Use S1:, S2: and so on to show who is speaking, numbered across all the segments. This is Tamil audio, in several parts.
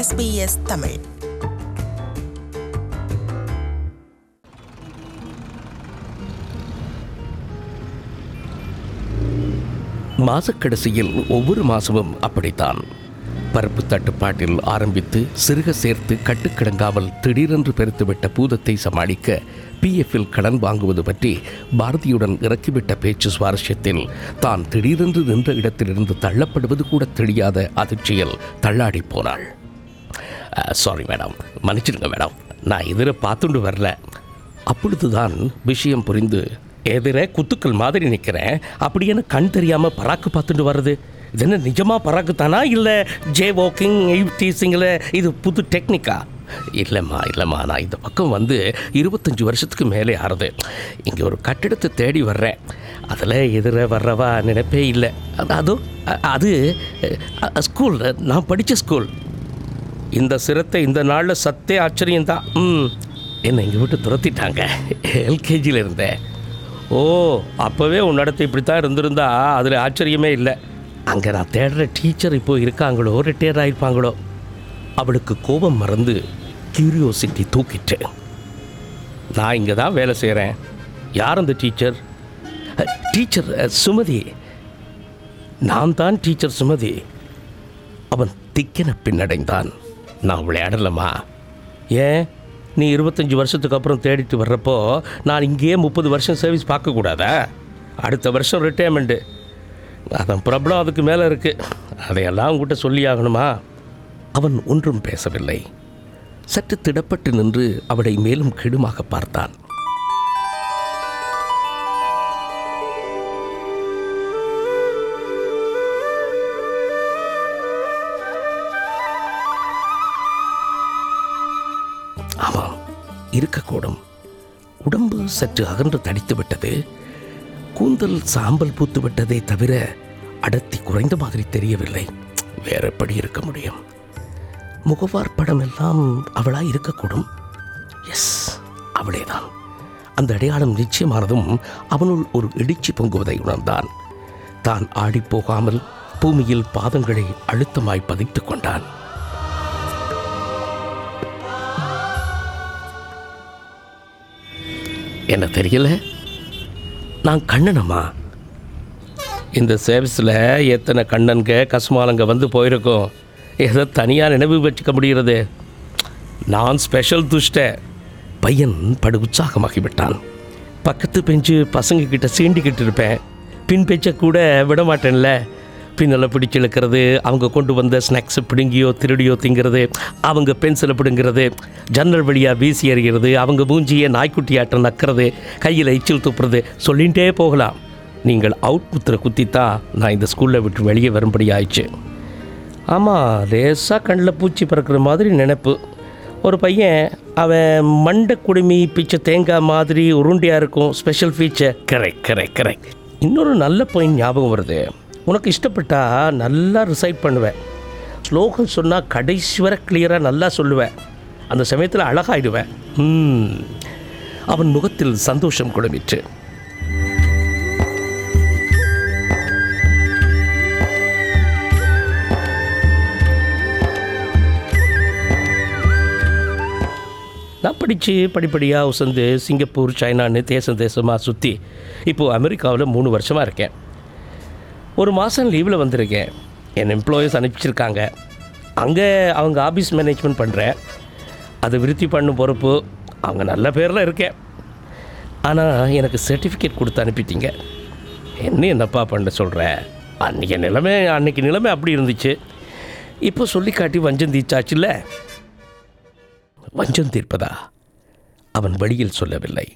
S1: எஸ்பிஎஸ் தமிழ்.
S2: மாசக்கடைசியில் ஒவ்வொரு மாசமும் அப்படித்தான். பருப்பு தட்டுப்பாட்டில் ஆரம்பித்து சிறுக சேர்த்து கட்டுக்கிடங்காமல் திடீரென்று பெருத்துவிட்ட பூதத்தை சமாளிக்க பிஎஃப்பில் கடன் வாங்குவது பற்றி பாரதியுடன் இறக்கிவிட்ட பேச்சு சுவாரஸ்யத்தில் தான் திடீரென்று நின்ற இடத்திலிருந்து தள்ளப்படுவது கூட தெரியாத அதிர்ச்சியில் தள்ளாடி போனாள். சாரி மேடம் மன்னிச்சிடுங்க மேடம் நான் எதிர பார்த்துண்டு வரல. அப்பொழுதுதான் விஷயம் புரிந்து எதிர குத்துக்கள் மாதிரி நிற்கிறேன் அப்படி என்ன கண் தெரியாமல் பராக்கு பார்த்துட்டு வர்றது. இது என்ன நிஜமாக பராக்கு தானா இல்லை ஜே வாக்கிங் டீசிங்கில் இது புது டெக்னிக்கா இல்லைம்மா இல்லைம்மா. நான் இந்த பக்கம் வந்து இருபத்தஞ்சி வருஷத்துக்கு மேலே ஆறுது. இங்கே ஒரு கட்டிடத்தை தேடி வர்றேன். அதில் எதிர வர்றவா நினைப்பே இல்லை. அது அதுவும் அது ஸ்கூலில் ஸ்கூல் நான் படித்த ஸ்கூல் இந்த சிரத்தை இந்த நாளில் சத்தே ஆச்சரியந்தான் ம். என்னை இங்கே விட்டு துரத்திட்டாங்க. எல்கேஜியில் இருந்தேன். ஓ அப்போவே உன்னடத்தை இப்படி தான் இருந்திருந்தா அதில் ஆச்சரியமே இல்லை. அங்கே நான் தேடுற டீச்சர் இப்போ இருக்காங்களோ ரிட்டையர் ஆகிருப்பாங்களோ அவளுக்கு கோபம் மறந்து கியூரியோசிட்டி தூக்கிட்டு நான் இங்கே தான் வேலை செய்கிறேன் யார் அந்த டீச்சர்? டீச்சர் சுமதி. நான் தான் டீச்சர் சுமதி. அவன் திக்கென பின்னடைந்தான். நான் விளையாடலம்மா. ஏன்? நீ இருபத்தஞ்சி வருஷத்துக்கு அப்புறம் தேடிட்டு வர்றப்போ நான் இங்கேயே முப்பது வருஷம் சர்வீஸ் பார்க்கக்கூடாதா? அடுத்த வருஷம் ரிட்டையர்மெண்ட்டு அதன் ப்ராப்ளம் அதுக்கு மேலே இருக்குது அதையெல்லாம் உங்ககிட்ட சொல்லி ஆகணுமா? அவன் ஒன்றும் பேசவில்லை. சற்று திடப்பட்டு நின்று அவளை மேலும் கெடுமாக பார்த்தான். இருக்கக்கூடும். உடம்பு சற்று அகன்று தடித்து விட்டது. கூந்தல் சாம்பல் பூத்து விட்டதே தவிர அடர்த்தி குறைந்த மாதிரி தெரியவில்லை. வேற எப்படி இருக்க முடியும்? முகவார் படம் எல்லாம் அவளாக இருக்கக்கூடும். எஸ் அவளேதான். அந்த அடையாளம் நிச்சயமானதும் அவனுள் ஒரு இடிச்சி பொங்குவதை உணர்ந்தான். தான் ஆடிப் போகாமல் பூமியில் பாதங்களை அழுத்தமாய் பதித்துக் கொண்டான். என்ன தெரியல? நான் கண்ணனம்மா. இந்த சர்வீஸில் எத்தனை கண்ணன்க கசுமாலங்க வந்து போயிருக்கோம். எதை தனியாக நினைவு வச்சுக்க முடிகிறது. நான் ஸ்பெஷல் துஷ்ட. பையன் படு உற்சாகமாகிவிட்டான். பக்கத்து பெஞ்சு பசங்க கிட்ட சீண்டிக்கிட்டு இருப்பேன். பின் பேச்சை கூட விட மாட்டேன்ல பின்னலை பிடிச்சி இழுக்கிறது அவங்க கொண்டு வந்த ஸ்நாக்ஸ் பிடுங்கியோ திருடியோ திங்கிறது அவங்க பென்சிலை பிடுங்கிறது ஜன்னல் வழியாக வீசி எறிகிறது அவங்க மூஞ்சியை நாய்க்குட்டியாட்டம் நக்கிறது கையில் எச்சில் துப்புறது சொல்லிகிட்டே போகலாம். நீங்கள் அவுட் குத்துற குத்தித்தான் நான் இந்த ஸ்கூலில் விட்டு வெளியே வரும்படி ஆயிடுச்சு. ஆமாம் லேசாக கண்ணில் பூச்சி பறக்கிற மாதிரி நினைப்பு. ஒரு பையன் அவன் மண்டை குடுமி பிச்சை தேங்காய் மாதிரி உருண்டையாக இருக்கும் special feature correct correct correct இன்னொரு நல்ல பாயிண்ட் ஞாபகம் வருது. உனக்கு இஷ்டப்பட்டா நல்லா ரிசைட் பண்ணுவேன். ஸ்லோகம் சொன்னால் கடைசி வரை கிளியராக நல்லா சொல்லுவேன். அந்த சமயத்தில் அழகாயிடுவேன். ம். அவன் முகத்தில் சந்தோஷம் குழுமிற்று. நான் படித்து படிப்படியாக உசந்து சிங்கப்பூர் சைனான்னு தேசம் தேசமாக சுற்றி இப்போது அமெரிக்காவில் மூணு வருஷமாக இருக்கேன். ஒரு மாதம் லீவில் வந்திருக்கேன். என் எம்ப்ளாயீஸ் அனுப்பிச்சிருக்காங்க. அங்கே அவங்க ஆஃபீஸ் மேனேஜ்மெண்ட் பண்ணுறேன் அதை விருத்தி பண்ணும் பொறுப்பு அவங்க நல்ல பேரில் இருக்கேன். ஆனால் எனக்கு சர்டிஃபிகேட் கொடுத்து அனுப்பிட்டீங்க. என்ன என்னப்பா பண்ண சொல்கிற அன்றைக்கி நிலைமை அன்றைக்கி நிலைமை அப்படி இருந்துச்சு. இப்போ சொல்லி காட்டி வஞ்சம் தீச்சாச்சுல்ல வஞ்சம் தீர்ப்பதா? அவன் வழியில் சொல்லவில்லை.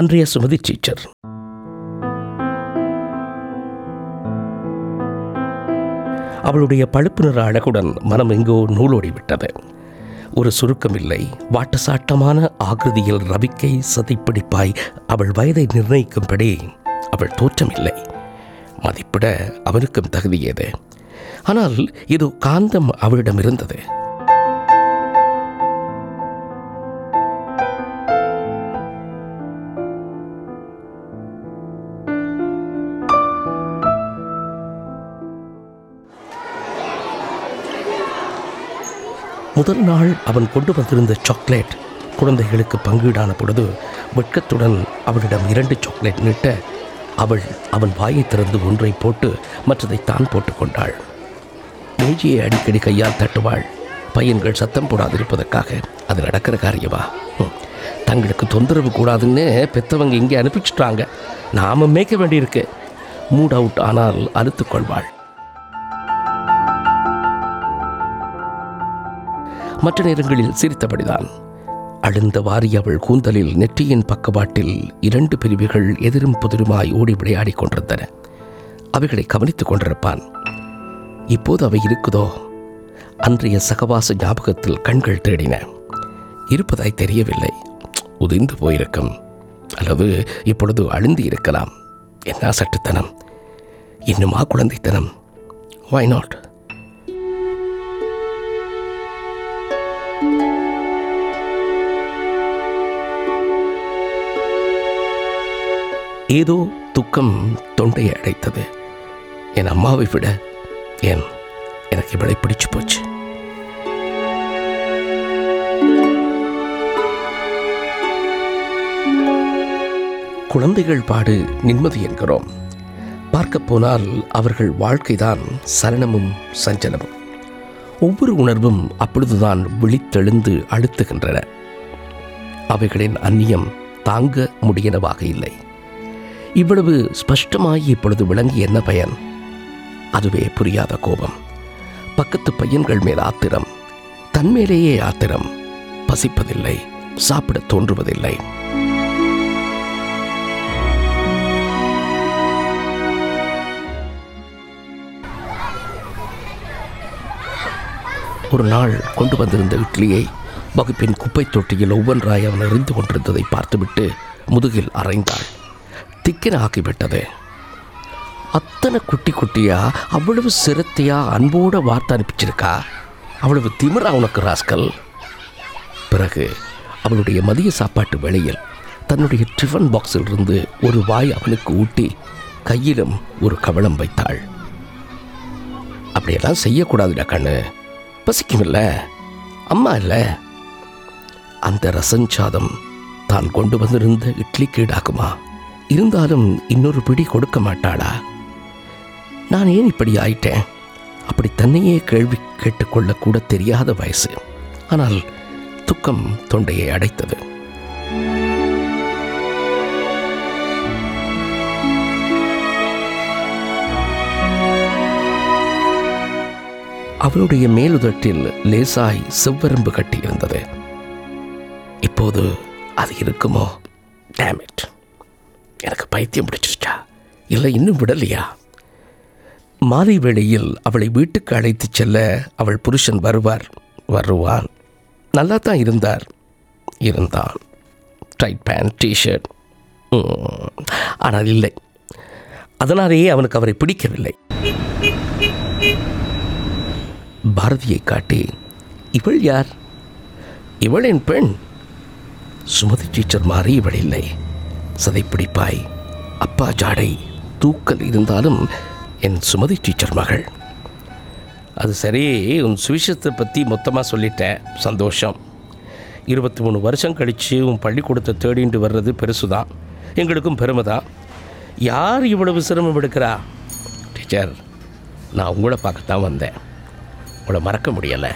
S2: அன்றைய சுமதி டீச்சர் அவளுடைய பழுப்பு நிற அழகுடன் மனம் எங்கோ நூலோடி விட்டது ஒரு சுருக்கமில்லை வாட்டசாட்டமான ஆகிருதியில் ரவிக்கை சதைப்பிடிப்பாய் அவள் வயதை நிர்ணயிக்கும்படி அவள் தோற்றமில்லை. மதிப்பிட அவனுக்கும் தகுதியது. ஆனால் இது காந்தம் அவளிடம் இருந்தது முதல் நாள் அவன் கொண்டு வந்திருந்த சாக்லேட் குழந்தைகளுக்கு பங்கீடான பொழுது வெட்கத்துடன் அவளிடம் இரண்டு சாக்லேட் நீட்ட அவள் அவன் வாயை திறந்து ஒன்றை போட்டு மற்றதை தான் போட்டுக்கொண்டாள் மேஜியை அடிக்கடி கையால் தட்டுவாள். பையன்கள் சத்தம் போடாதிருப்பதற்காக அது நடக்கிற காரியமா? தங்களுக்கு தொந்தரவு கூடாதுன்னு பெத்தவங்க இங்கே அனுப்பிச்சிட்டாங்க. நாம மேய்க்க வேண்டியிருக்கு. மூட் அவுட் ஆனால் அழுத்துக்கொள்வாள் மற்ற நேரங்களில் சிரித்தபடிதான். அழுந்த வாரி அவள் கூந்தலில் நெற்றியின் பக்கவாட்டில் இரண்டு பிரிவுகள் எதிரும் புதிருமாய் ஓடி விளையாடிக் கொண்டிருந்தன. அவைகளை கவனித்துக் கொண்டிருப்பான். இப்போது அவை இருக்குதோ? அன்றைய சகவாச ஞாபகத்தில் கண்கள் தேடின. இருப்பதாய் தெரியவில்லை. உதிர்ந்து போயிருக்கும். அல்லது இப்பொழுது அழுந்தி இருக்கலாம். என்ன சட்டுத்தனம். இன்னுமா குழந்தைத்தனம். வாய் நாட் ஏதோ துக்கம் தொண்டையை அடைத்தது. என் அம்மாவை விட ஏன் எனக்கு இவளை பிடிச்சு போச்சு? குழந்தைகள் பாடு நிம்மதி என்கிறோம். பார்க்கப் போனால் அவர்கள் வாழ்க்கைதான் சலனமும் சஞ்சலமும். ஒவ்வொரு உணர்வும் அப்பொழுதுதான் விழித்தெழுந்து அழுத்துகின்றன. அவைகளின் அந்நியம் தாங்க முடியனவாக இல்லை. இவ்வளவு ஸ்பஷ்டமாகி இப்பொழுது விளங்கி என்ன பயன்? அதுவே புரியாத கோபம். பக்கத்து பையன்கள் மேல் ஆத்திரம். தன்மேலேயே ஆத்திரம். பசிப்பதில்லை சாப்பிட தோன்றுவதில்லை. ஒரு நாள் கொண்டு வந்திருந்த இட்லியை வகுப்பின் குப்பை தொட்டியில் ஒவ்வொன்றாய் அவன் எறிந்து கொண்டிருந்ததை பார்த்துவிட்டு முதுகில் அரைந்தாள். திக்கின ஆக்கிவிட்டது அத்தனை குட்டி குட்டியா அவ்வளவு சிரத்தையாக அன்போட வார்த்தை அனுப்பிச்சிருக்கா? அவ்வளவு திமிரா உனக்கு ராஸ்கல். பிறகு அவளுடைய மதிய சாப்பாட்டு வேளையில் தன்னுடைய டிஃபன் பாக்ஸிலிருந்து ஒரு வாய் அவனுக்கு ஊட்டி கையிலும் ஒரு கவளம் வைத்தாள். அப்படியெல்லாம் செய்யக்கூடாதுடா கண்ணு. பசிக்குமில்ல? அம்மா இல்லை? அந்த ரசஞ்சாதம் தான் கொண்டு வந்திருந்த இட்லி கீடாக்குமா இருந்தாலும் இன்னொரு பிடி கொடுக்க மாட்டாளா? நான் ஏன் இப்படி ஆயிட்டேன்? அப்படி தன்னையே கேள்வி கேட்டுக்கொள்ளக்கூட தெரியாத வயசு. ஆனால் துக்கம் தொண்டையை அடைத்தது. அவளுடைய மேலுதட்டில் லேசாய் செவ்வரம்பு கட்டியிருந்தது. இப்போது அது இருக்குமோ? டேமிட் எனக்கு பைத்தியம் பிடிச்சிருச்சா? இல்லை இன்னும் விடலையா? மாலை வேளையில் அவளை வீட்டுக்கு அழைத்துச் செல்ல அவள் புருஷன் வருவார் வருவான் நல்லா தான் இருந்தார். இருந்தான். டைட் பேண்ட் டிஷர்ட் ஆனால் இல்லை. அதனாலேயே அவனுக்கு அவரை பிடிக்கவில்லை. பாரதியை காட்டி இவள் யார்? இவள் என் பெண்? சுமதி டீச்சர் மாறி இவள் இல்லை. சதைப்பிடிப்பாய். அப்பா ஜாடை தூக்கல் இருந்தாலும் என் சுமதி டீச்சர் மகள். அது சரி உன் சுவிசத்தை பற்றி மொத்தமாக சொல்லிட்டேன். சந்தோஷம். இருபத்தி மூணு வருஷம் கழித்து உன் பள்ளிக்கூடத்தை தேடிண்டு வர்றது பெருசு தான் எங்களுக்கும் பெருமை தான் யார் இவ்வளவு சிரமம் எடுக்கிறா? டீச்சர் நான் உங்களை பார்க்கத்தான் வந்தேன். உங்களை மறக்க முடியலை.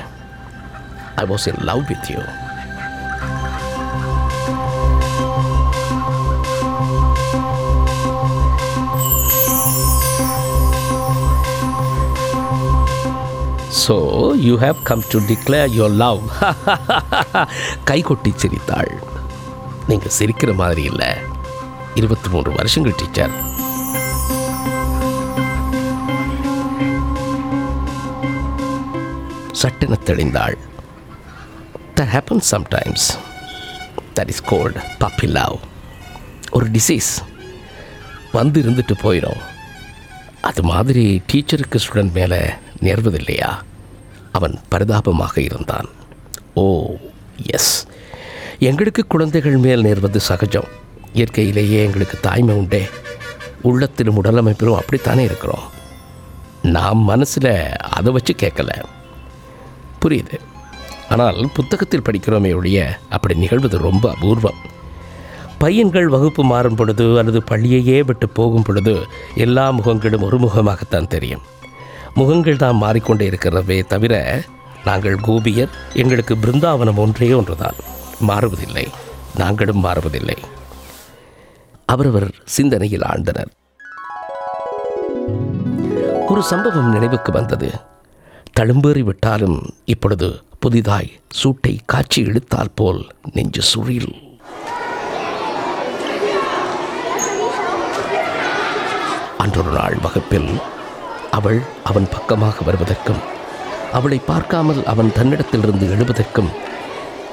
S2: I was in love with you so you have come to declare your love கை கொட்டி சிரித்தாள். நீங்கள் சிரிக்கிற மாதிரி இல்லை. இருபத்தி மூன்று வருஷங்கள் டீச்சர் சட்டென தெளிந்தாள். That happen sometimes that is called puppy love ஒரு டிசீஸ் வந்து இருந்துட்டு போயிடும் அது மாதிரி டீச்சருக்கு ஸ்டூடெண்ட் மேலே நேர்வதில்லையா? அவன் பரிதாபமாக இருந்தான். Oh yes. எங்களுக்கு குழந்தைகள் மேல் நேர்வது சகஜம். இயற்கையிலேயே எங்களுக்கு தாய்மை உண்டே. உள்ளத்திலும் உடலமைப்பிலும் அப்படித்தானே இருக்கிறோம். நாம் மனசில் அதை வச்சு கேட்கல. புரியுது. ஆனால் புத்தகத்தில் படிக்கிறோமே ஒழிய அப்படி நிகழ்வது ரொம்ப அபூர்வம். பையன்கள் வகுப்பு மாறும் பொழுது அல்லது பள்ளியையே விட்டு போகும் பொழுது எல்லா முகங்களும் ஒரு முகமாகத்தான் தெரியும். முகங்கள் தான் மாறிக்கொண்டே இருக்கிறதே தவிர நாங்கள் கோபியர் எங்களுக்கு பிருந்தாவனம் ஒன்றே ஒன்றுதான். மாறுவதில்லை. நாங்களும் மாறுவதில்லை. அவரவர் சிந்தனையில் ஆழ்ந்தனர். ஒரு சம்பவம் நினைவுக்கு வந்தது. தழும்பேறி விட்டாலும் இப்பொழுது புதிதாய் சூட்டை காட்சி இழுத்தால் போல் நெஞ்சு சுழில். அன்றொரு நாள் வகுப்பில் அவள் அவன் பக்கமாக வருவதற்கும் அவளை பார்க்காமல் அவன் தன்னிடத்திலிருந்து எழுவதற்கும்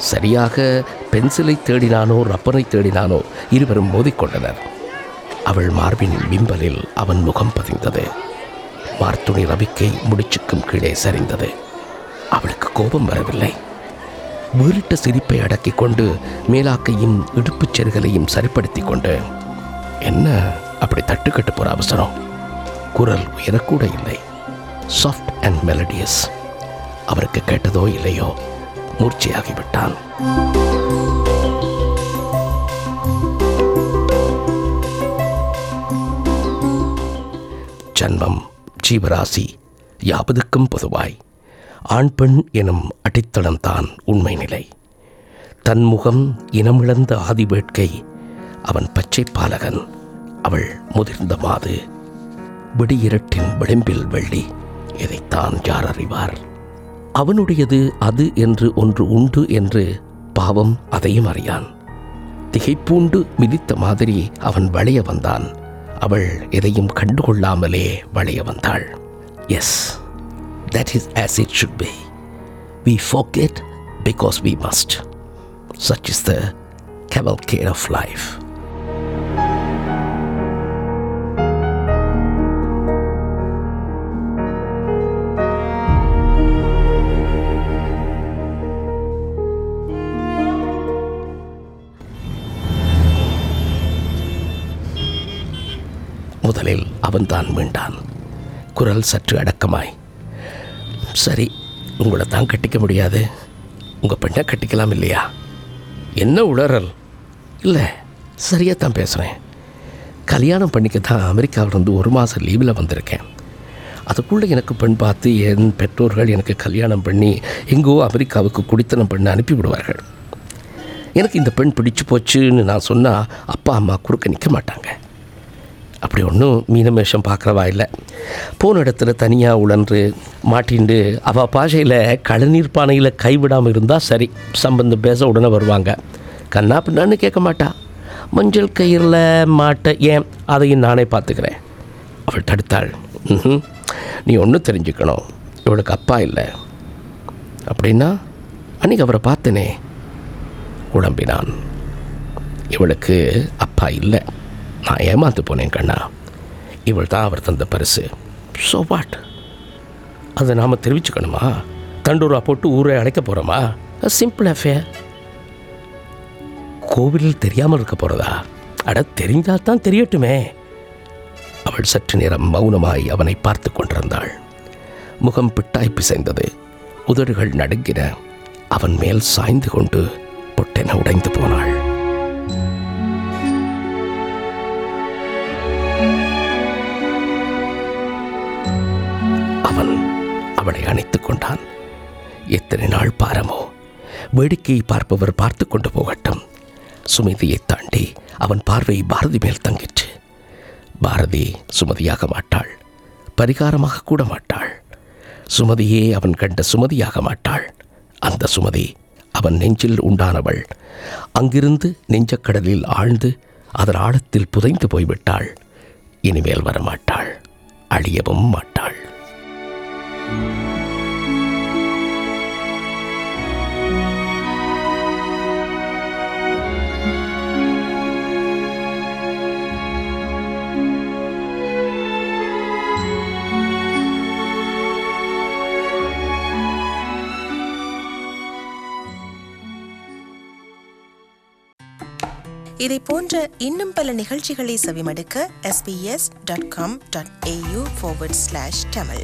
S2: சரியாக பென்சிலை தேடினானோ ரப்பனை தேடினானோ இருவரும் மோதிக்கொண்டனர். அவள் மார்பின் விம்பலில் அவன் முகம் பதிந்தது. மார்த்துணி ரவிக்கை முடிச்சுக்கும் கீழே சரிந்தது. அவளுக்கு கோபம் வரவில்லை. வீறிட்ட சிரிப்பை அடக்கிக் கொண்டு மேலாக்கையும் இடுப்புச் செருகலையும் சரிப்படுத்தி கொண்டு என்ன அப்படி தட்டுக்கட்டு போகிற அவசரம்? குரல் உயரக்கூட இல்லை. சாஃப்ட் அண்ட் மெலடியஸ் அவருக்கு கேட்டதோ இல்லையோ மூர்ச்சையாகிவிட்டான். ஜன்மம் ஜீவராசி யாவதுக்கும் பொதுவாய். ஆண் பெண் எனும் அடித்தளம்தான் உண்மை நிலை. தன்முகம் இனமிழந்த ஆதி வேட்கை அவன் பச்சை பாலகன் அவள் முதிர்ந்த மாது. விடியிரட்டின் விளிம்பில் வெள்ளி இதைத்தான் யார் அறிவார்? அவனுடையது அது என்று ஒன்று உண்டு என்று பாவம் அதையும் அறியான். திகைப்பூண்டு மிதித்த மாதிரி அவன் வளைய வந்தான். அவள் எதையும் கண்டுகொள்ளாமலே வளைய வந்தாள். Yes that is as it should be we forget because we must such is the cavil care of life முதலில் அவன்தான் மீண்டான். குரல் சற்று அடக்கமாய் சரி உங்களை தான் கட்டிக்க முடியாது. உங்கள் பெண்ணை கட்டிக்கலாம் இல்லையா? என்ன உளறல்? இல்லை சரியாக தான் பேசுகிறேன் கல்யாணம் பண்ணிக்க தான் அமெரிக்காவிலிருந்து ஒரு மாதம் லீவில் வந்திருக்கேன். அதுக்குள்ளே எனக்கு பெண் பார்த்து என் பெற்றோர்கள் எனக்கு கல்யாணம் பண்ணி எங்கோ அமெரிக்காவுக்கு குடித்தனம் பண்ண அனுப்பி விடுவார்கள். எனக்கு இந்த பெண் பிடிச்சு போச்சுன்னு நான் சொன்னால் அப்பா அம்மா குறுக்க நிற்க மாட்டாங்க. அப்படி ஒன்றும் மீனமேஷம் பார்க்குறவா இல்லை. போன இடத்துல தனியாக உழன்று மாட்டிண்டு அவள் பாஷையில் கழுநீர் பானையில் கைவிடாமல் இருந்தால் சரி சம்பந்தம் பேச உடனே வருவாங்க. கண்ணா பின்னான்னு கேட்க மாட்டா. மஞ்சள் கயிறில் மாட்ட ஏன்? அதையும் நானே பார்த்துக்கிறேன். அவள் தடுத்தாள். நீ ஒன்றும் தெரிஞ்சுக்கணும். இவளுக்கு அப்பா இல்லை. அப்படின்னா அன்னைக்கு அவரை பார்த்தனே குழம்பினான் இவளுக்கு அப்பா இல்லை. நான் ஏமாந்து போனேன் கண்ணா. இவள் தான் அவர் தந்த பரிசு. ஸோ வாட் அதை நாம் தெரிவிச்சுக்கணுமா? தண்டூரா போட்டு ஊரை அழைக்க போகிறோமா சிம்பிள் அஃபேர் கோவிலில் தெரியாமல் இருக்க போகிறதா அட தெரிஞ்சால் தான் தெரியட்டுமே. அவள் சற்று நேரம் மௌனமாய் அவனை பார்த்து கொண்டிருந்தாள். முகம் பிட்டாய் பிசைந்தது. உதடுகள் நடுங்கின. அவன் மேல் சாய்ந்து கொண்டு பொட்டென உடைந்து போனாள். அவளை அணைத்துக் கொண்டான். எத்தனை நாள் பாரமோ வேடிக்கையை பார்ப்பவர் பார்த்து கொண்டு போகட்டும். சுமதியை தாண்டி அவன் பார்வை பாரதி மேல் தங்கிற்று. பாரதி சுமதியாக மாட்டாள் பரிகாரமாக கூட மாட்டாள். சுமதியே அவன் கண்ட சுமதியாக மாட்டாள். அந்த சுமதி அவன் நெஞ்சில் உண்டானவள். அங்கிருந்து நெஞ்சக்கடலில் ஆழ்ந்து அதன் ஆழத்தில் புதைந்து போய்விட்டாள். இனிமேல் வரமாட்டாள் அழியவும் மாட்டாள்.
S1: இதை போன்ற இன்னும் பல நிகழ்ச்சிகளை செவிமடுக்க SBS dot com dot AU forward slash Tamil